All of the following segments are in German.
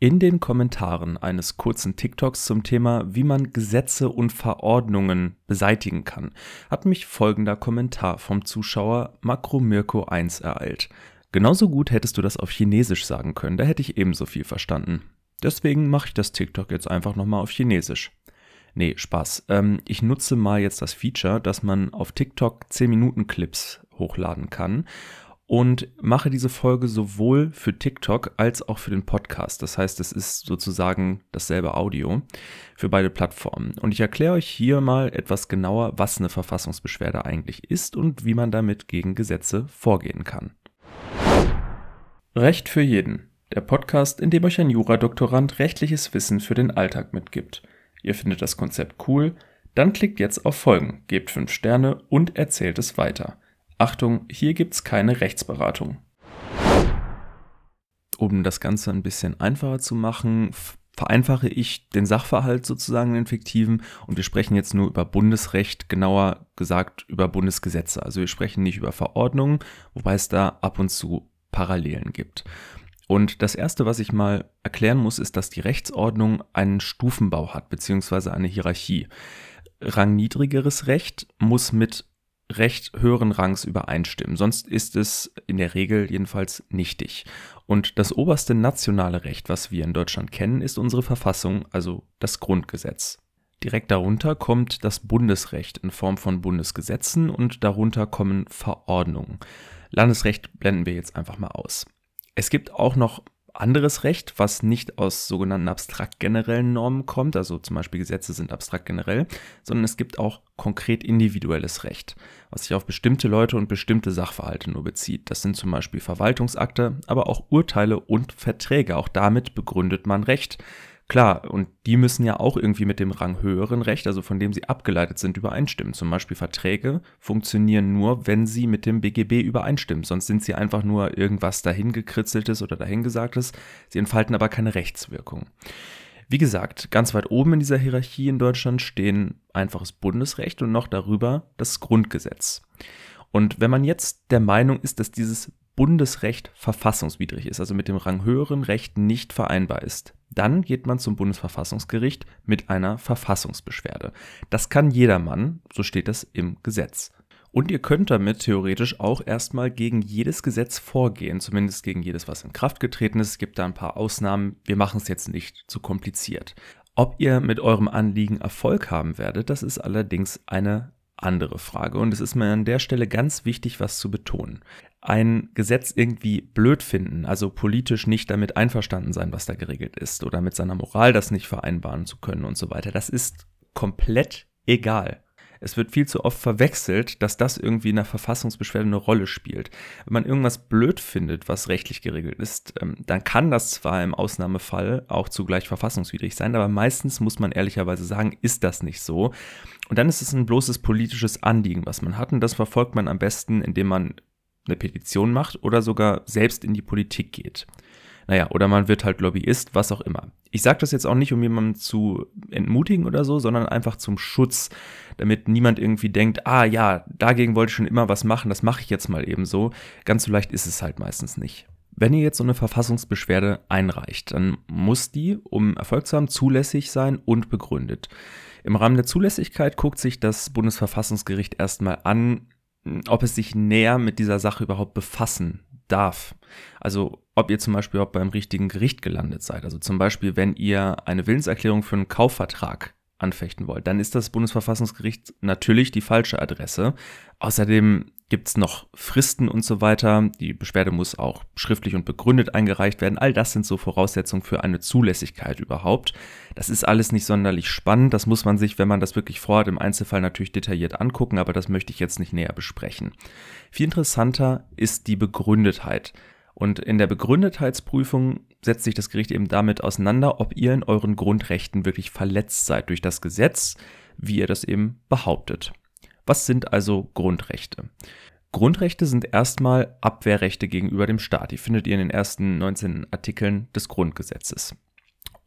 In den Kommentaren eines kurzen TikToks zum Thema, wie man Gesetze und Verordnungen beseitigen kann, hat mich folgender Kommentar vom Zuschauer Makromirko1 ereilt. Genauso gut hättest du das auf Chinesisch sagen können, da hätte ich ebenso viel verstanden. Deswegen mache ich das TikTok jetzt einfach nochmal auf Chinesisch. Nee, Spaß. Ähm, ich nutze mal jetzt das Feature, dass man auf TikTok 10 Minuten Clips hochladen kann und mache diese Folge sowohl für TikTok als auch für den Podcast. Das heißt, es ist sozusagen dasselbe Audio für beide Plattformen. Und ich erkläre euch hier mal etwas genauer, was eine Verfassungsbeschwerde eigentlich ist und wie man damit gegen Gesetze vorgehen kann. Recht für jeden. Der Podcast, in dem euch ein Juradoktorand rechtliches Wissen für den Alltag mitgibt. Ihr findet das Konzept cool? Dann klickt jetzt auf Folgen, gebt 5 Sterne und erzählt es weiter. Achtung, hier gibt's keine Rechtsberatung. Um das Ganze ein bisschen einfacher zu machen, vereinfache ich den Sachverhalt sozusagen den fiktiven und wir sprechen jetzt nur über Bundesrecht, genauer gesagt über Bundesgesetze. Also wir sprechen nicht über Verordnungen, wobei es da ab und zu Parallelen gibt. Und das Erste, was ich mal erklären muss, ist, dass die Rechtsordnung einen Stufenbau hat, beziehungsweise eine Hierarchie. Rangniedrigeres Recht muss mit Recht höheren Rangs übereinstimmen. Sonst ist es in der Regel jedenfalls nichtig. Und das oberste nationale Recht, was wir in Deutschland kennen, ist unsere Verfassung, also das Grundgesetz. Direkt darunter kommt das Bundesrecht in Form von Bundesgesetzen und darunter kommen Verordnungen. Landesrecht blenden wir jetzt einfach mal aus. Es gibt auch noch anderes Recht, was nicht aus sogenannten abstrakt generellen Normen kommt, also zum Beispiel Gesetze sind abstrakt generell, sondern es gibt auch konkret individuelles Recht, was sich auf bestimmte Leute und bestimmte Sachverhalte nur bezieht. Das sind zum Beispiel Verwaltungsakte, aber auch Urteile und Verträge. Auch damit begründet man Recht. Klar, und die müssen ja auch irgendwie mit dem Rang höheren Recht, also von dem sie abgeleitet sind, übereinstimmen. Zum Beispiel Verträge funktionieren nur, wenn sie mit dem BGB übereinstimmen. Sonst sind sie einfach nur irgendwas dahingekritzeltes oder dahingesagtes. Sie entfalten aber keine Rechtswirkung. Wie gesagt, ganz weit oben in dieser Hierarchie in Deutschland stehen einfaches Bundesrecht und noch darüber das Grundgesetz. Und wenn man jetzt der Meinung ist, dass dieses Bundesrecht verfassungswidrig ist, also mit dem Rang höheren Recht nicht vereinbar ist, dann geht man zum Bundesverfassungsgericht mit einer Verfassungsbeschwerde. Das kann jedermann, so steht es im Gesetz. Und ihr könnt damit theoretisch auch erstmal gegen jedes Gesetz vorgehen, zumindest gegen jedes, was in Kraft getreten ist. Es gibt da ein paar Ausnahmen. Wir machen es jetzt nicht zu kompliziert. Ob ihr mit eurem Anliegen Erfolg haben werdet, das ist allerdings eine andere Frage. Und es ist mir an der Stelle ganz wichtig, was zu betonen. Ein Gesetz irgendwie blöd finden, also politisch nicht damit einverstanden sein, was da geregelt ist, oder mit seiner Moral das nicht vereinbaren zu können und so weiter, das ist komplett egal. Es wird viel zu oft verwechselt, dass das irgendwie in der Verfassungsbeschwerde eine Rolle spielt. Wenn man irgendwas blöd findet, was rechtlich geregelt ist, ähm, dann kann das zwar im Ausnahmefall auch zugleich verfassungswidrig sein, aber meistens muss man ehrlicherweise sagen, ist das nicht so. Und dann ist es ein bloßes politisches Anliegen, was man hat. Und das verfolgt man am besten, indem man eine Petition macht oder sogar selbst in die Politik geht. Naja, oder man wird halt Lobbyist, was auch immer. Ich sage das jetzt auch nicht, um jemanden zu entmutigen oder so, sondern einfach zum Schutz, damit niemand irgendwie denkt, ah ja, dagegen wollte ich schon immer was machen, das mache ich jetzt mal eben so. Ganz so leicht ist es halt meistens nicht. Wenn ihr jetzt so eine Verfassungsbeschwerde einreicht, dann muss die, um Erfolg zu haben, zulässig sein und begründet. Im Rahmen der Zulässigkeit guckt sich das Bundesverfassungsgericht erstmal an, ob es sich näher mit dieser Sache überhaupt befassen darf. Also ob ihr zum Beispiel auch beim richtigen Gericht gelandet seid. Also zum Beispiel, wenn ihr eine Willenserklärung für einen Kaufvertrag anfechten wollt, dann ist das Bundesverfassungsgericht natürlich die falsche Adresse. Außerdem gibt es noch Fristen und so weiter. Die Beschwerde muss auch schriftlich und begründet eingereicht werden. All das sind so Voraussetzungen für eine Zulässigkeit überhaupt. Das ist alles nicht sonderlich spannend. Das muss man sich, wenn man das wirklich vorhat, im Einzelfall natürlich detailliert angucken, aber das möchte ich jetzt nicht näher besprechen. Viel interessanter ist die Begründetheit. Und in der Begründetheitsprüfung setzt sich das Gericht eben damit auseinander, ob ihr in euren Grundrechten wirklich verletzt seid durch das Gesetz, wie ihr das eben behauptet. Was sind also Grundrechte? Grundrechte sind erstmal Abwehrrechte gegenüber dem Staat. Die findet ihr in den ersten 19 Artikeln des Grundgesetzes.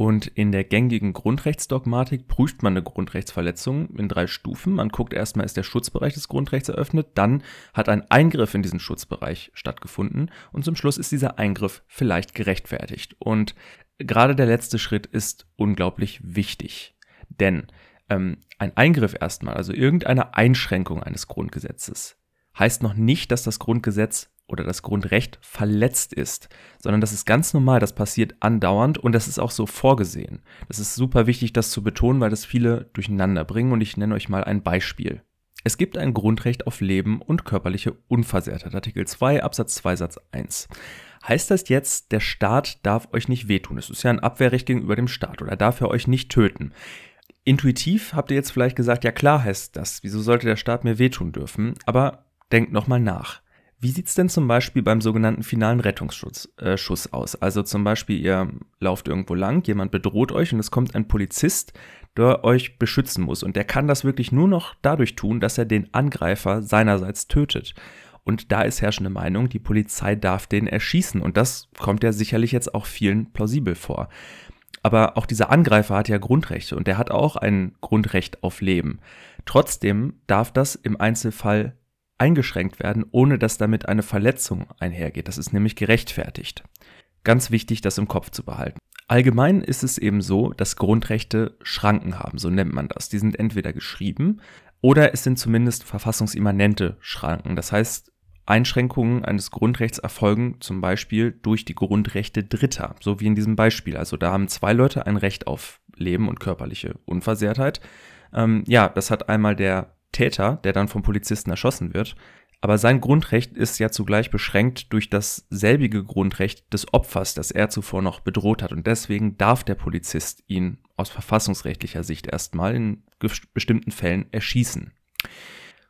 Und in der gängigen Grundrechtsdogmatik prüft man eine Grundrechtsverletzung in drei Stufen. Man guckt erstmal, ist der Schutzbereich des Grundrechts eröffnet, dann hat ein Eingriff in diesen Schutzbereich stattgefunden und zum Schluss ist dieser Eingriff vielleicht gerechtfertigt. Und gerade der letzte Schritt ist unglaublich wichtig. Denn ähm, ein Eingriff erstmal, also irgendeine Einschränkung eines Grundgesetzes, heißt noch nicht, dass das Grundgesetz oder das Grundrecht verletzt ist, sondern das ist ganz normal, das passiert andauernd und das ist auch so vorgesehen. Das ist super wichtig, das zu betonen, weil das viele durcheinander bringen und ich nenne euch mal ein Beispiel. Es gibt ein Grundrecht auf Leben und körperliche Unversehrtheit, Artikel 2 Absatz 2 Satz 1. Heißt das jetzt, der Staat darf euch nicht wehtun? Es ist ja ein Abwehrrecht gegenüber dem Staat oder darf er euch nicht töten? Intuitiv habt ihr jetzt vielleicht gesagt, ja klar heißt das, wieso sollte der Staat mir wehtun dürfen? Aber denkt nochmal nach. Wie sieht's denn zum Beispiel beim sogenannten finalen Rettungsschuss äh, Schuss aus? Also zum Beispiel, ihr lauft irgendwo lang, jemand bedroht euch und es kommt ein Polizist, der euch beschützen muss. Und der kann das wirklich nur noch dadurch tun, dass er den Angreifer seinerseits tötet. Und da ist herrschende Meinung, die Polizei darf den erschießen. Und das kommt ja sicherlich jetzt auch vielen plausibel vor. Aber auch dieser Angreifer hat ja Grundrechte und der hat auch ein Grundrecht auf Leben. Trotzdem darf das im Einzelfall eingeschränkt werden, ohne dass damit eine Verletzung einhergeht. Das ist nämlich gerechtfertigt. Ganz wichtig, das im Kopf zu behalten. Allgemein ist es eben so, dass Grundrechte Schranken haben, so nennt man das. Die sind entweder geschrieben oder es sind zumindest verfassungsimmanente Schranken. Das heißt, Einschränkungen eines Grundrechts erfolgen zum Beispiel durch die Grundrechte Dritter, so wie in diesem Beispiel. Also da haben zwei Leute ein Recht auf Leben und körperliche Unversehrtheit. Ähm, ja, das hat einmal der Täter, der dann vom Polizisten erschossen wird. Aber sein Grundrecht ist ja zugleich beschränkt durch das selbige Grundrecht des Opfers, das er zuvor noch bedroht hat. Und deswegen darf der Polizist ihn aus verfassungsrechtlicher Sicht erstmal in bestimmten Fällen erschießen.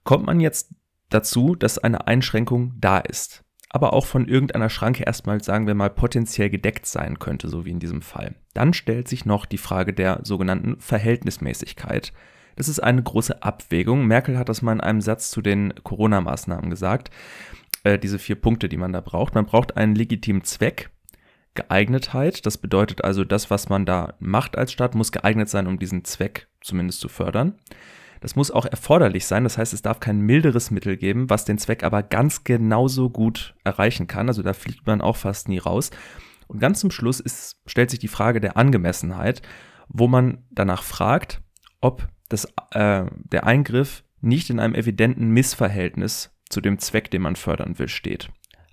Kommt man jetzt dazu, dass eine Einschränkung da ist, aber auch von irgendeiner Schranke erstmal, sagen wir mal, potenziell gedeckt sein könnte, so wie in diesem Fall, dann stellt sich noch die Frage der sogenannten Verhältnismäßigkeit das ist eine große Abwägung. Merkel hat das mal in einem Satz zu den Corona-Maßnahmen gesagt. Äh, diese vier Punkte, die man da braucht. Man braucht einen legitimen Zweck, Geeignetheit. Das bedeutet also, das, was man da macht als Staat, muss geeignet sein, um diesen Zweck zumindest zu fördern. Das muss auch erforderlich sein. Das heißt, es darf kein milderes Mittel geben, was den Zweck aber ganz genauso gut erreichen kann. Also da fliegt man auch fast nie raus. Und ganz zum Schluss ist, stellt sich die Frage der Angemessenheit, wo man danach fragt, ob dass äh, der Eingriff nicht in einem evidenten Missverhältnis zu dem Zweck, den man fördern will, steht.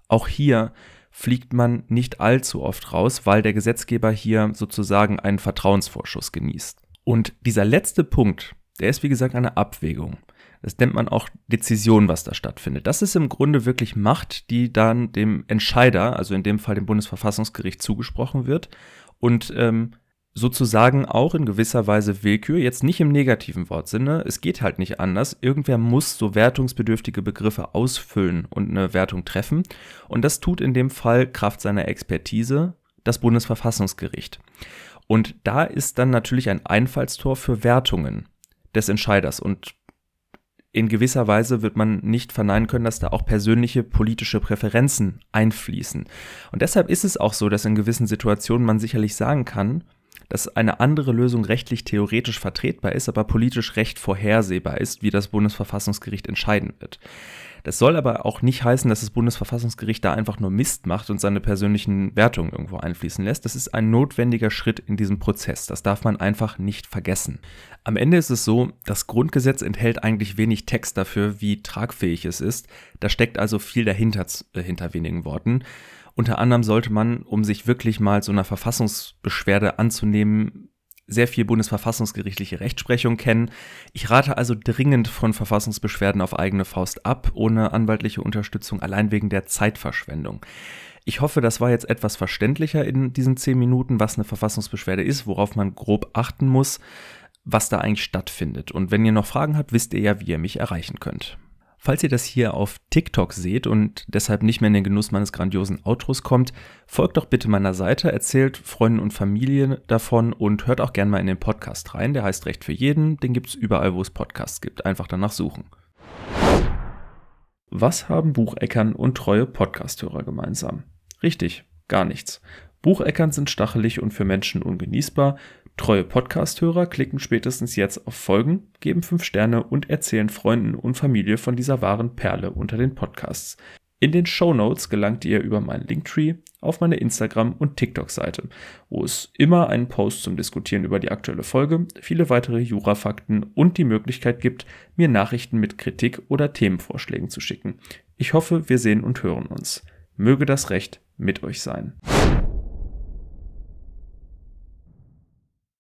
Auch hier fliegt man nicht allzu oft raus, weil der Gesetzgeber hier sozusagen einen Vertrauensvorschuss genießt. Und dieser letzte Punkt, der ist wie gesagt eine Abwägung. Das nennt man auch Dezision, was da stattfindet. Das ist im Grunde wirklich Macht, die dann dem Entscheider, also in dem Fall dem Bundesverfassungsgericht, zugesprochen wird. Und ähm, sozusagen auch in gewisser Weise Willkür, jetzt nicht im negativen Wortsinne, es geht halt nicht anders. Irgendwer muss so wertungsbedürftige Begriffe ausfüllen und eine Wertung treffen. Und das tut in dem Fall Kraft seiner Expertise das Bundesverfassungsgericht. Und da ist dann natürlich ein Einfallstor für Wertungen des Entscheiders. Und in gewisser Weise wird man nicht verneinen können, dass da auch persönliche politische Präferenzen einfließen. Und deshalb ist es auch so, dass in gewissen Situationen man sicherlich sagen kann, dass eine andere Lösung rechtlich theoretisch vertretbar ist, aber politisch recht vorhersehbar ist, wie das Bundesverfassungsgericht entscheiden wird. Das soll aber auch nicht heißen, dass das Bundesverfassungsgericht da einfach nur Mist macht und seine persönlichen Wertungen irgendwo einfließen lässt. Das ist ein notwendiger Schritt in diesem Prozess. Das darf man einfach nicht vergessen. Am Ende ist es so, das Grundgesetz enthält eigentlich wenig Text dafür, wie tragfähig es ist. Da steckt also viel dahinter, äh, hinter wenigen Worten. Unter anderem sollte man, um sich wirklich mal so einer Verfassungsbeschwerde anzunehmen, sehr viel bundesverfassungsgerichtliche Rechtsprechung kennen. Ich rate also dringend von Verfassungsbeschwerden auf eigene Faust ab, ohne anwaltliche Unterstützung, allein wegen der Zeitverschwendung. Ich hoffe, das war jetzt etwas verständlicher in diesen zehn Minuten, was eine Verfassungsbeschwerde ist, worauf man grob achten muss, was da eigentlich stattfindet. Und wenn ihr noch Fragen habt, wisst ihr ja, wie ihr mich erreichen könnt. Falls ihr das hier auf TikTok seht und deshalb nicht mehr in den Genuss meines grandiosen Outros kommt, folgt doch bitte meiner Seite, erzählt Freunden und Familien davon und hört auch gerne mal in den Podcast rein. Der heißt Recht für jeden, den gibt es überall, wo es Podcasts gibt. Einfach danach suchen. Was haben Bucheckern und treue Podcasthörer gemeinsam? Richtig, gar nichts. Bucheckern sind stachelig und für Menschen ungenießbar, Treue Podcast-Hörer klicken spätestens jetzt auf Folgen, geben 5 Sterne und erzählen Freunden und Familie von dieser wahren Perle unter den Podcasts. In den Show Notes gelangt ihr über meinen Linktree auf meine Instagram- und TikTok-Seite, wo es immer einen Post zum Diskutieren über die aktuelle Folge, viele weitere Jurafakten und die Möglichkeit gibt, mir Nachrichten mit Kritik oder Themenvorschlägen zu schicken. Ich hoffe, wir sehen und hören uns. Möge das Recht mit euch sein.